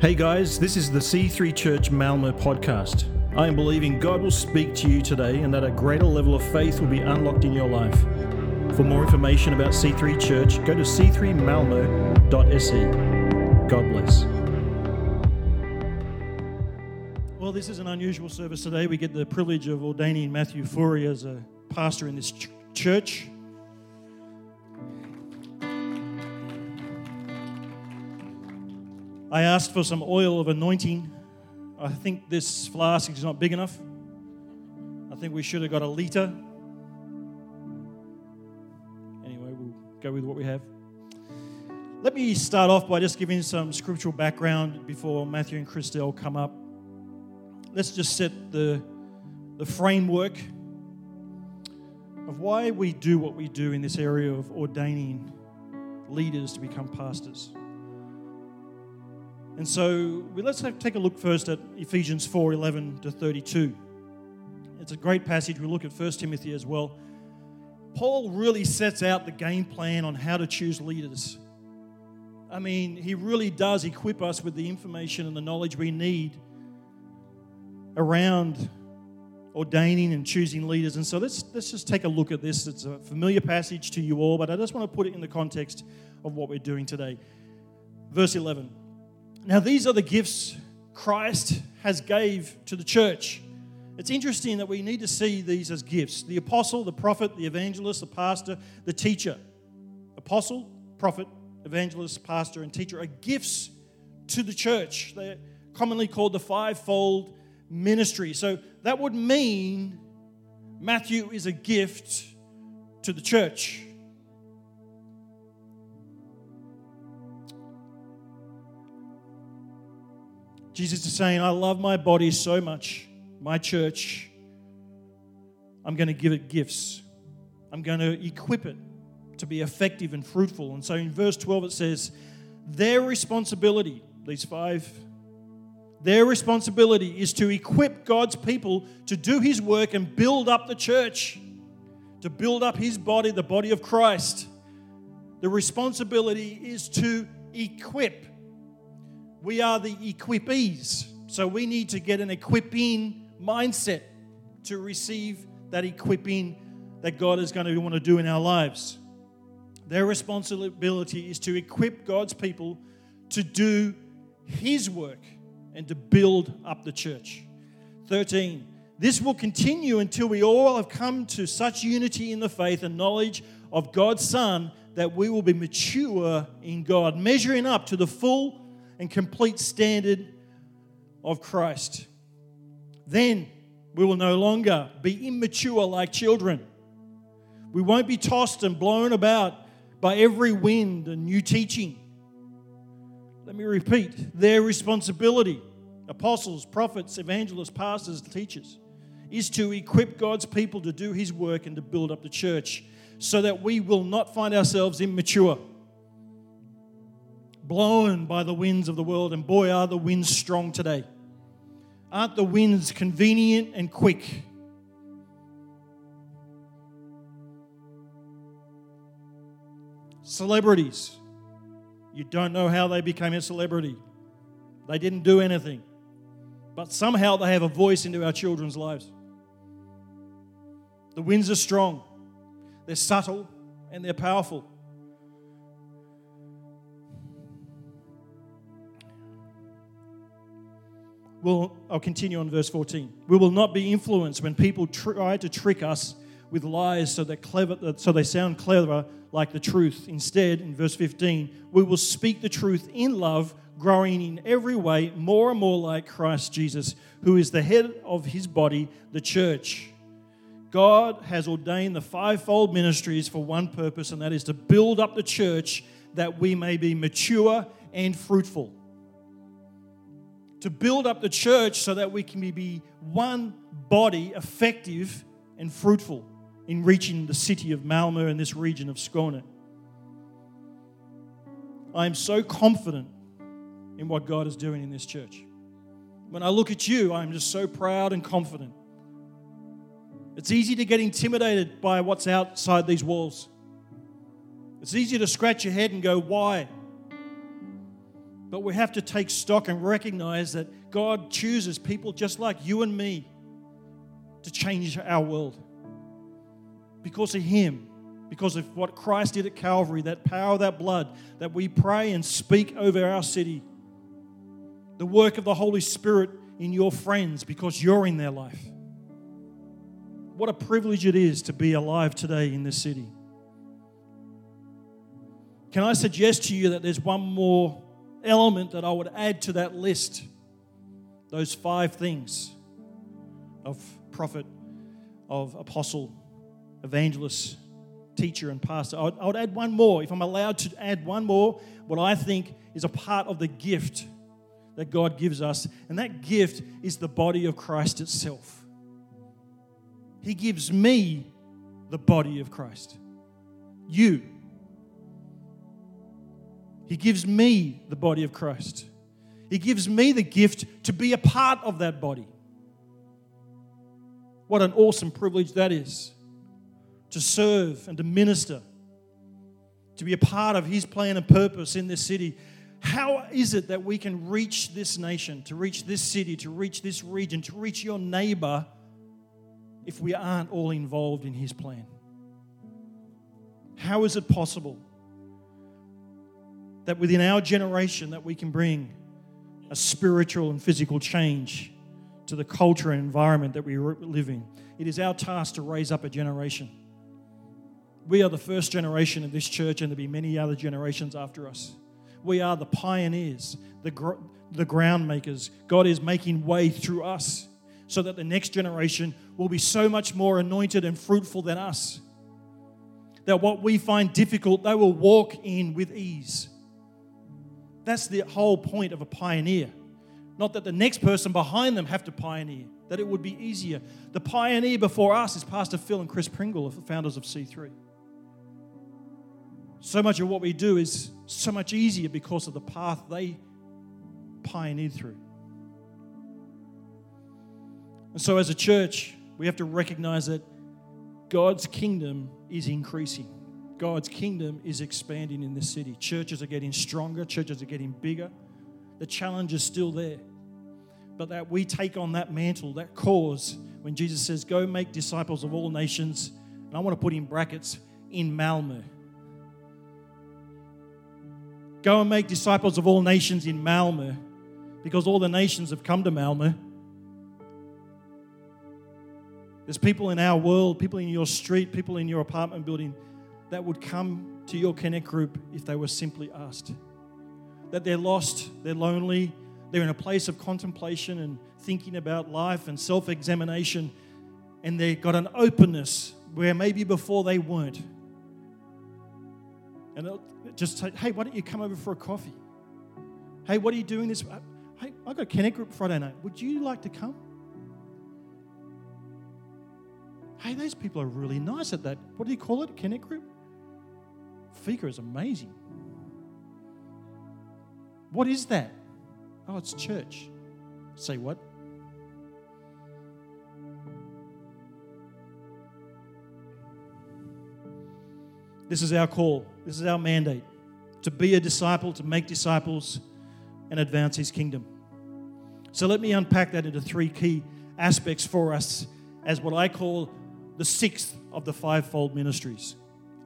Hey guys, this is the C3 Church Malmo podcast. I am believing God will speak to you today and that a greater level of faith will be unlocked in your life. For more information about C3 Church, go to c3malmo.se. God bless. Well, this is an unusual service today. We get the privilege of ordaining Matthew Fourie as a pastor in this ch- church. I asked for some oil of anointing. I think this flask is not big enough. I think we should have got a liter. Anyway, we'll go with what we have. Let me start off by just giving some scriptural background before Matthew and Christelle come up. Let's just set the, the framework of why we do what we do in this area of ordaining leaders to become pastors. And so let's have, take a look first at Ephesians 4 11 to 32. It's a great passage. We look at 1 Timothy as well. Paul really sets out the game plan on how to choose leaders. I mean, he really does equip us with the information and the knowledge we need around ordaining and choosing leaders. And so let's, let's just take a look at this. It's a familiar passage to you all, but I just want to put it in the context of what we're doing today. Verse 11. Now, these are the gifts Christ has gave to the church. It's interesting that we need to see these as gifts. The apostle, the prophet, the evangelist, the pastor, the teacher. Apostle, prophet, evangelist, pastor, and teacher are gifts to the church. They're commonly called the fivefold ministry. So that would mean Matthew is a gift to the church. Jesus is saying, I love my body so much, my church, I'm going to give it gifts. I'm going to equip it to be effective and fruitful. And so in verse 12 it says, their responsibility, these five, their responsibility is to equip God's people to do his work and build up the church, to build up his body, the body of Christ. The responsibility is to equip we are the equipees. So we need to get an equipping mindset to receive that equipping that God is going to want to do in our lives. Their responsibility is to equip God's people to do His work and to build up the church. 13. This will continue until we all have come to such unity in the faith and knowledge of God's Son that we will be mature in God, measuring up to the full and complete standard of Christ. Then we will no longer be immature like children. We won't be tossed and blown about by every wind and new teaching. Let me repeat their responsibility apostles, prophets, evangelists, pastors, teachers is to equip God's people to do his work and to build up the church so that we will not find ourselves immature blown by the winds of the world, and boy, are the winds strong today. Aren't the winds convenient and quick? Celebrities. You don't know how they became a celebrity. They didn't do anything. But somehow they have a voice into our children's lives. The winds are strong, they're subtle, and they're powerful. We'll, I'll continue on verse 14. We will not be influenced when people try to trick us with lies so, that clever, so they sound clever like the truth. Instead, in verse 15, we will speak the truth in love, growing in every way more and more like Christ Jesus, who is the head of his body, the church. God has ordained the fivefold ministries for one purpose, and that is to build up the church that we may be mature and fruitful to build up the church so that we can be one body, effective and fruitful in reaching the city of Malmo and this region of Skåne. I am so confident in what God is doing in this church. When I look at you, I'm just so proud and confident. It's easy to get intimidated by what's outside these walls. It's easy to scratch your head and go, why? But we have to take stock and recognize that God chooses people just like you and me to change our world. Because of Him, because of what Christ did at Calvary, that power, that blood, that we pray and speak over our city. The work of the Holy Spirit in your friends because you're in their life. What a privilege it is to be alive today in this city. Can I suggest to you that there's one more element that I would add to that list? Those five things of prophet, of apostle, evangelist, teacher, and pastor. I would, I would add one more, if I'm allowed to add one more, what I think is a part of the gift that God gives us, and that gift is the body of Christ itself. He gives me the body of Christ. You. He gives me the body of Christ. He gives me the gift to be a part of that body. What an awesome privilege that is to serve and to minister, to be a part of His plan and purpose in this city how is it that we can reach this nation, to reach this city, to reach this region, to reach your neighbor if we aren't all involved in his plan? How is it possible that within our generation that we can bring a spiritual and physical change to the culture and environment that we live in? It is our task to raise up a generation. We are the first generation of this church, and there'll be many other generations after us. We are the pioneers, the, gr- the ground makers. God is making way through us so that the next generation will be so much more anointed and fruitful than us. That what we find difficult, they will walk in with ease. That's the whole point of a pioneer. Not that the next person behind them have to pioneer, that it would be easier. The pioneer before us is Pastor Phil and Chris Pringle, the founders of C3. So much of what we do is so much easier because of the path they pioneered through. And so, as a church, we have to recognize that God's kingdom is increasing. God's kingdom is expanding in this city. Churches are getting stronger, churches are getting bigger. The challenge is still there. But that we take on that mantle, that cause, when Jesus says, Go make disciples of all nations, and I want to put in brackets, in Malmö. Go and make disciples of all nations in Malmö because all the nations have come to Malmö. There's people in our world, people in your street, people in your apartment building that would come to your Connect group if they were simply asked. That they're lost, they're lonely, they're in a place of contemplation and thinking about life and self examination, and they've got an openness where maybe before they weren't. And just say, hey, why don't you come over for a coffee? Hey, what are you doing this? Hey, I've got a Connect group Friday night. Would you like to come? Hey, those people are really nice at that. What do you call it? Connect group? Fika is amazing. What is that? Oh, it's church. Say what? This is our call. This is our mandate to be a disciple, to make disciples, and advance his kingdom. So let me unpack that into three key aspects for us as what I call the sixth of the fivefold ministries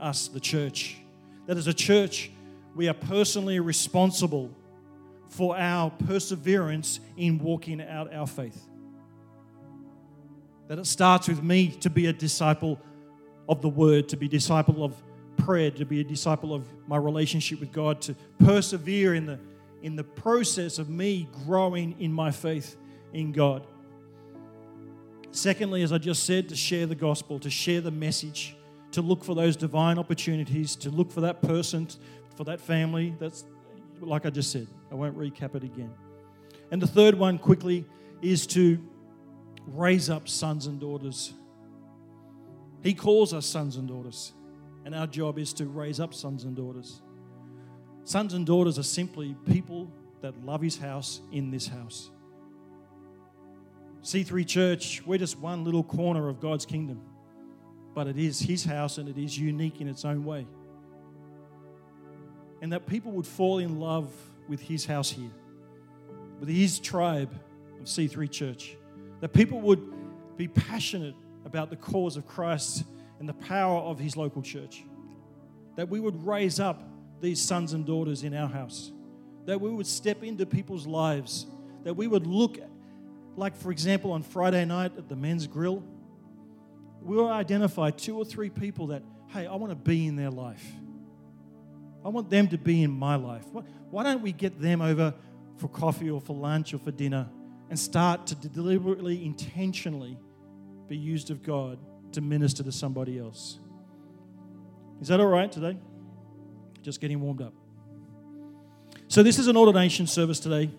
us, the church. That as a church, we are personally responsible for our perseverance in walking out our faith. That it starts with me to be a disciple of the word, to be a disciple of prayer, to be a disciple of my relationship with God, to persevere in the, in the process of me growing in my faith in God. Secondly, as I just said, to share the gospel, to share the message, to look for those divine opportunities, to look for that person, for that family. That's like I just said. I won't recap it again. And the third one, quickly, is to raise up sons and daughters. He calls us sons and daughters. And our job is to raise up sons and daughters. Sons and daughters are simply people that love His house in this house. C3 Church, we're just one little corner of God's kingdom, but it is His house and it is unique in its own way. And that people would fall in love with his house here, with his tribe of C3 Church. That people would be passionate about the cause of Christ and the power of his local church. That we would raise up these sons and daughters in our house. That we would step into people's lives. That we would look, like for example, on Friday night at the men's grill, we'll identify two or three people that, hey, I want to be in their life. I want them to be in my life. Why don't we get them over for coffee or for lunch or for dinner and start to deliberately, intentionally be used of God to minister to somebody else? Is that all right today? Just getting warmed up. So, this is an ordination service today.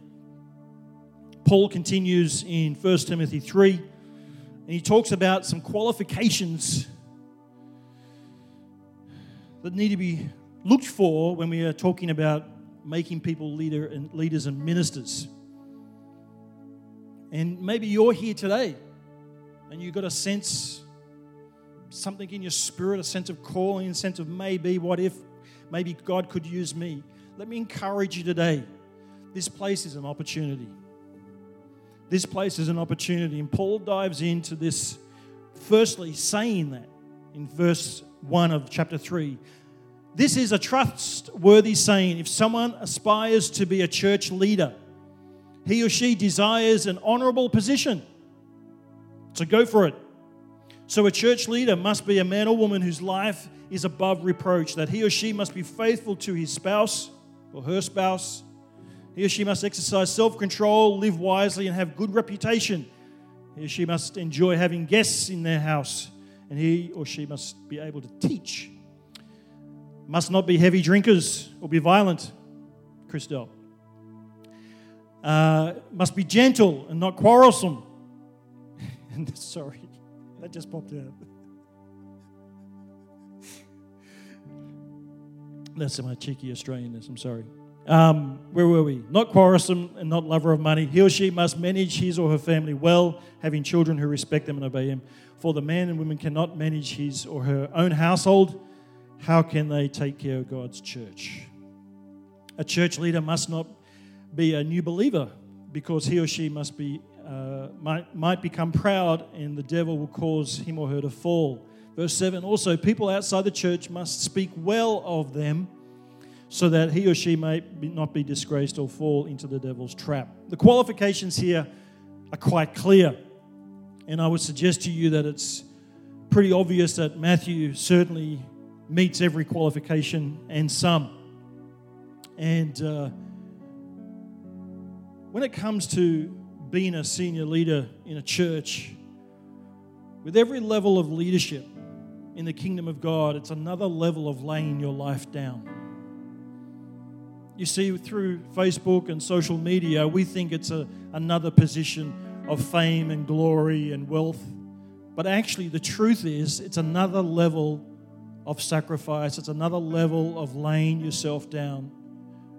Paul continues in 1 Timothy 3, and he talks about some qualifications that need to be looked for when we are talking about making people leader and leaders and ministers. And maybe you're here today and you've got a sense, something in your spirit, a sense of calling, a sense of maybe, what if, maybe God could use me. Let me encourage you today. This place is an opportunity. This place is an opportunity. And Paul dives into this, firstly, saying that in verse 1 of chapter 3 this is a trustworthy saying. If someone aspires to be a church leader, he or she desires an honorable position. So go for it. So, a church leader must be a man or woman whose life is above reproach, that he or she must be faithful to his spouse or her spouse. He or she must exercise self control, live wisely, and have good reputation. He or she must enjoy having guests in their house, and he or she must be able to teach must not be heavy drinkers or be violent, Christelle. Uh, must be gentle and not quarrelsome. Sorry, that just popped out. That's my cheeky Australianness, I'm sorry. Um, where were we? Not quarrelsome and not lover of money. He or she must manage his or her family well, having children who respect them and obey him. For the man and woman cannot manage his or her own household how can they take care of God's church? A church leader must not be a new believer because he or she must be uh, might, might become proud and the devil will cause him or her to fall. Verse 7 also, people outside the church must speak well of them so that he or she may be, not be disgraced or fall into the devil's trap. The qualifications here are quite clear, and I would suggest to you that it's pretty obvious that Matthew certainly meets every qualification and some. And uh, when it comes to being a senior leader in a church, with every level of leadership in the kingdom of God, it's another level of laying your life down. You see, through Facebook and social media, we think it's a, another position of fame and glory and wealth. But actually, the truth is, it's another level of sacrifice. It's another level of laying yourself down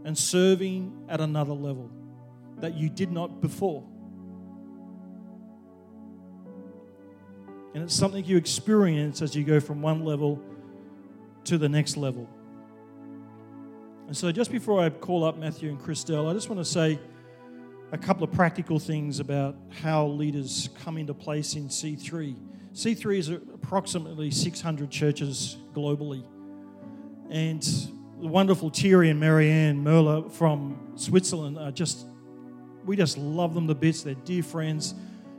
and serving at another level that you did not before. And it's something you experience as you go from one level to the next level. And so, just before I call up Matthew and Christelle, I just want to say a couple of practical things about how leaders come into place in C3. C3 is approximately 600 churches globally. And the wonderful Thierry and Marianne Merler from Switzerland are just, we just love them to bits. They're dear friends.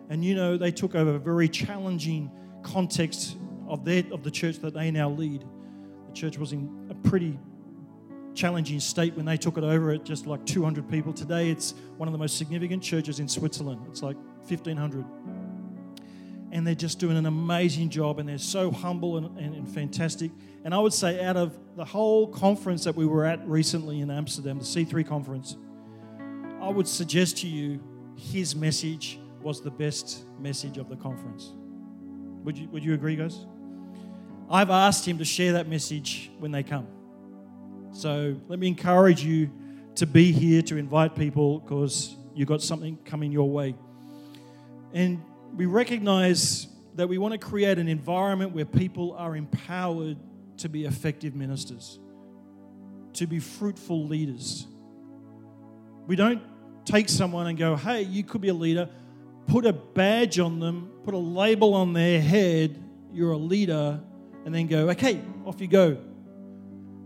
And you know, they took over a very challenging context of, their, of the church that they now lead. The church was in a pretty challenging state when they took it over at just like 200 people. Today, it's one of the most significant churches in Switzerland. It's like 1,500 and they're just doing an amazing job and they're so humble and, and, and, fantastic. And I would say, out of the whole conference that we were at recently in Amsterdam, the C3 conference, I would suggest to you his message was the best message of the conference. Would you, would you agree, guys? I've asked him to share that message when they come. So let me encourage you to be here to invite people because you've got something coming your way. And we recognize that we want to create an environment where people are empowered to be effective ministers, to be fruitful leaders. We don't take someone and go, hey, you could be a leader, put a badge on them, put a label on their head, you're a leader, and then go, okay, off you go.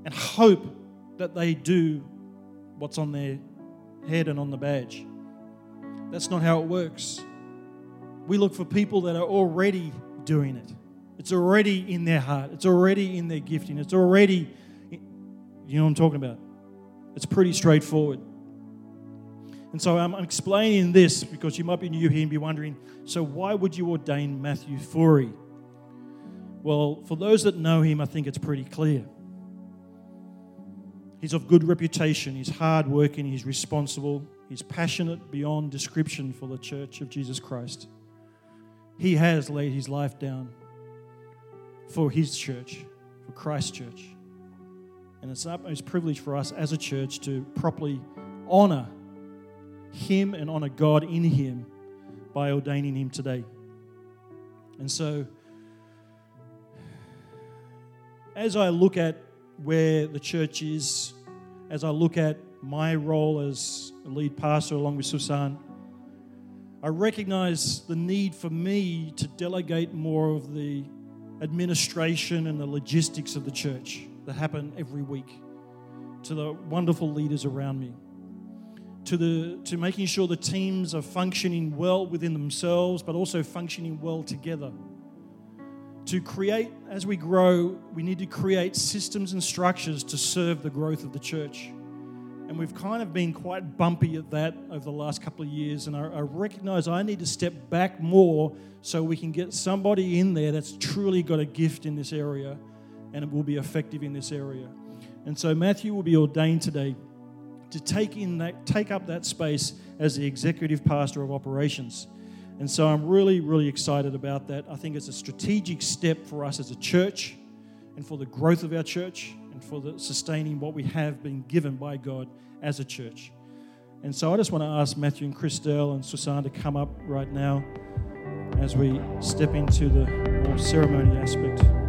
And hope that they do what's on their head and on the badge. That's not how it works. We look for people that are already doing it. It's already in their heart. It's already in their gifting. It's already, you know what I'm talking about? It's pretty straightforward. And so I'm explaining this because you might be new here and be wondering so, why would you ordain Matthew Fourie? Well, for those that know him, I think it's pretty clear. He's of good reputation, he's hardworking, he's responsible, he's passionate beyond description for the church of Jesus Christ. He has laid his life down for his church, for Christ's church. And it's an utmost privilege for us as a church to properly honor him and honor God in him by ordaining him today. And so, as I look at where the church is, as I look at my role as a lead pastor along with Susan, I recognize the need for me to delegate more of the administration and the logistics of the church that happen every week to the wonderful leaders around me to the to making sure the teams are functioning well within themselves but also functioning well together to create as we grow we need to create systems and structures to serve the growth of the church. And we've kind of been quite bumpy at that over the last couple of years. And I, I recognize i need to step back more so we can get somebody in there that's truly got a gift in this area and it will be effective in this area. And so matthew will be ordained today to take in that take up that space as the executive pastor of operations. And so I'm really, really excited about that. I think it's a strategic step for us as a church and for the growth of our church and for the sustaining what we have been given by God as a church. And so I just want to ask Matthew and Christelle and Susan to come up right now as we step into the more ceremony aspect.